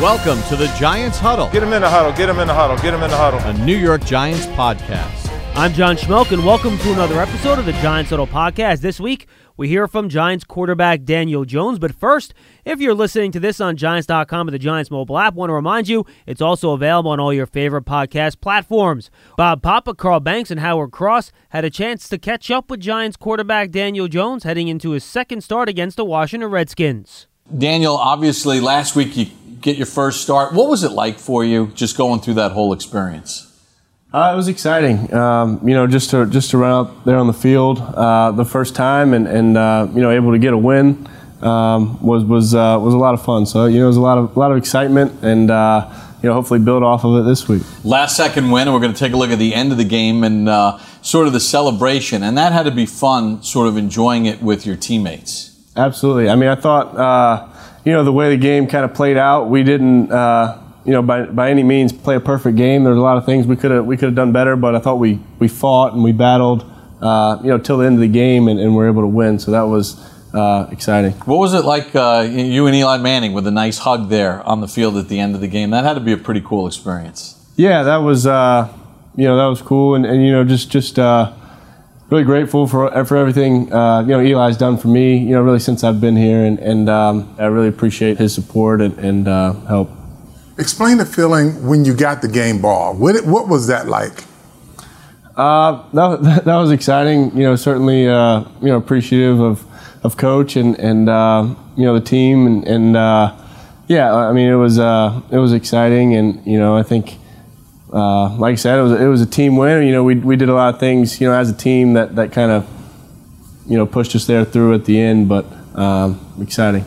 Welcome to the Giants Huddle, Get him in the huddle. Get him in the huddle. Get him in the huddle. a New York Giants podcast. I'm John Schmelk, and welcome to another episode of the Giants Huddle Podcast. This week, we hear from Giants quarterback Daniel Jones. But first, if you're listening to this on Giants.com or the Giants mobile app, want to remind you it's also available on all your favorite podcast platforms. Bob Papa, Carl Banks, and Howard Cross had a chance to catch up with Giants quarterback Daniel Jones heading into his second start against the Washington Redskins. Daniel, obviously, last week you get your first start. What was it like for you just going through that whole experience? Uh, it was exciting, um, you know, just to just to run out there on the field uh, the first time and and uh, you know able to get a win um, was was uh, was a lot of fun. So you know, it was a lot of a lot of excitement and uh, you know hopefully build off of it this week. Last second win, and we're going to take a look at the end of the game and uh, sort of the celebration. And that had to be fun, sort of enjoying it with your teammates. Absolutely. I mean, I thought you know the way the game kind of played out, we didn't you know, by, by any means play a perfect game. There's a lot of things we could have we could have done better, but I thought we, we fought and we battled, uh, you know, till the end of the game and, and were able to win. So that was uh, exciting. What was it like uh, you and Eli Manning with a nice hug there on the field at the end of the game? That had to be a pretty cool experience. Yeah, that was uh, you know that was cool, and, and you know just just uh, really grateful for for everything uh, you know Eli's done for me. You know, really since I've been here, and and um, I really appreciate his support and, and help. Explain the feeling when you got the game ball. What, what was that like? Uh, that, that was exciting. You know, certainly, uh, you know, appreciative of, of coach and, and uh, you know, the team. And, and uh, yeah, I mean, it was, uh, it was exciting. And, you know, I think, uh, like I said, it was, it was a team win. You know, we, we did a lot of things, you know, as a team that, that kind of, you know, pushed us there through at the end, but um, exciting.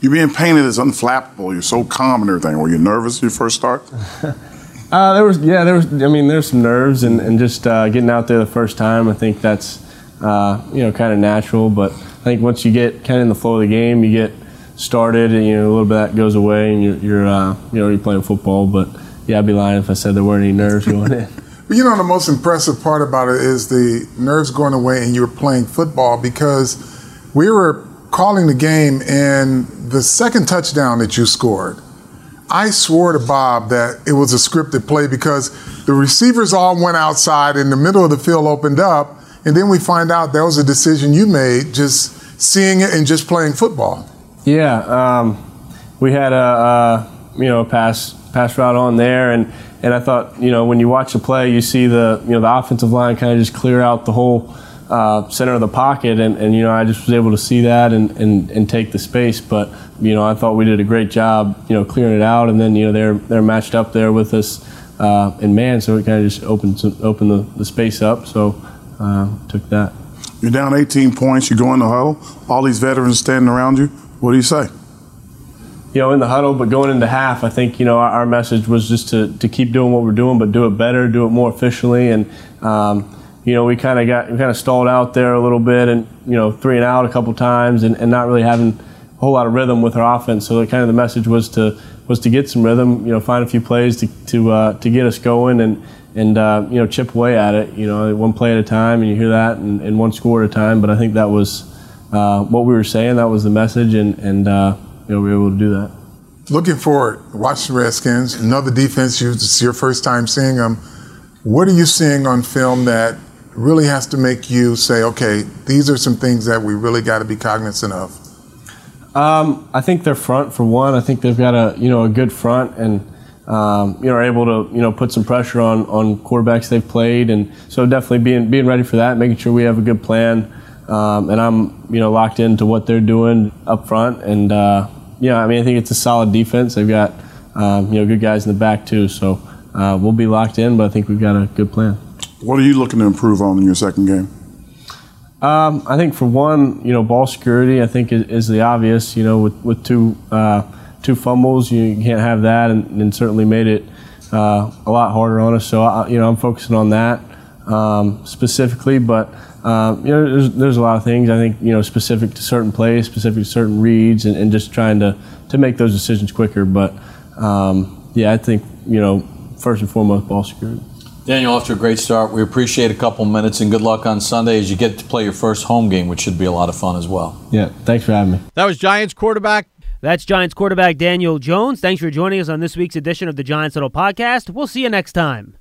You're being painted as unflappable. You're so calm and everything. Were you nervous your first start? uh, there was, yeah, there was. I mean, there's some nerves and, and just uh, getting out there the first time. I think that's, uh, you know, kind of natural. But I think once you get kind of in the flow of the game, you get started, and you know, a little bit of that goes away, and you're, you're uh, you know, you're playing football. But yeah, I'd be lying if I said there weren't any nerves going in. But you know, the most impressive part about it is the nerves going away, and you're playing football because we were calling the game and the second touchdown that you scored, I swore to Bob that it was a scripted play because the receivers all went outside and the middle of the field opened up, and then we find out that was a decision you made just seeing it and just playing football. Yeah, um, we had a, a, you know a pass pass route on there, and and I thought you know when you watch the play, you see the you know the offensive line kind of just clear out the whole uh, center of the pocket, and, and, you know I just was able to see that and, and, and take the space. But you know I thought we did a great job, you know, clearing it out, and then you know they're they're matched up there with us uh, in man, so it kind of just opened opened the, the space up. So uh, took that. You're down 18 points. You go in the huddle. All these veterans standing around you. What do you say? You know, in the huddle, but going into half, I think you know our, our message was just to, to keep doing what we're doing, but do it better, do it more efficiently, and um, you know, we kind of got we kind of stalled out there a little bit, and you know, three and out a couple times, and, and not really having a whole lot of rhythm with our offense. So kind of the message was to was to get some rhythm, you know, find a few plays to to uh, to get us going, and and uh, you know, chip away at it, you know, one play at a time, and you hear that, and, and one score at a time. But I think that was uh, what we were saying. That was the message, and and you know, we were able to do that. Looking forward, Washington Redskins, another defense. You, it's your first time seeing them. What are you seeing on film that really has to make you say, okay, these are some things that we really got to be cognizant of? Um, I think their front, for one, I think they've got a you know a good front and um, you know are able to you know put some pressure on on quarterbacks they've played, and so definitely being being ready for that, making sure we have a good plan. Um, and I'm you know locked into what they're doing up front, and uh, yeah, I mean I think it's a solid defense. They've got um, you know good guys in the back too, so uh, we'll be locked in, but I think we've got a good plan. What are you looking to improve on in your second game? Um, I think for one, you know, ball security. I think is, is the obvious. You know, with with two uh, two fumbles, you can't have that, and, and certainly made it uh, a lot harder on us. So I, you know, I'm focusing on that um, specifically. But uh, you know, there's, there's a lot of things I think you know specific to certain plays, specific to certain reads, and, and just trying to to make those decisions quicker. But um, yeah, I think you know first and foremost ball security. Daniel, off to a great start. We appreciate a couple minutes and good luck on Sunday as you get to play your first home game, which should be a lot of fun as well. Yeah, thanks for having me. That was Giants quarterback That's Giants quarterback Daniel Jones. Thanks for joining us on this week's edition of the Giants Huddle podcast. We'll see you next time.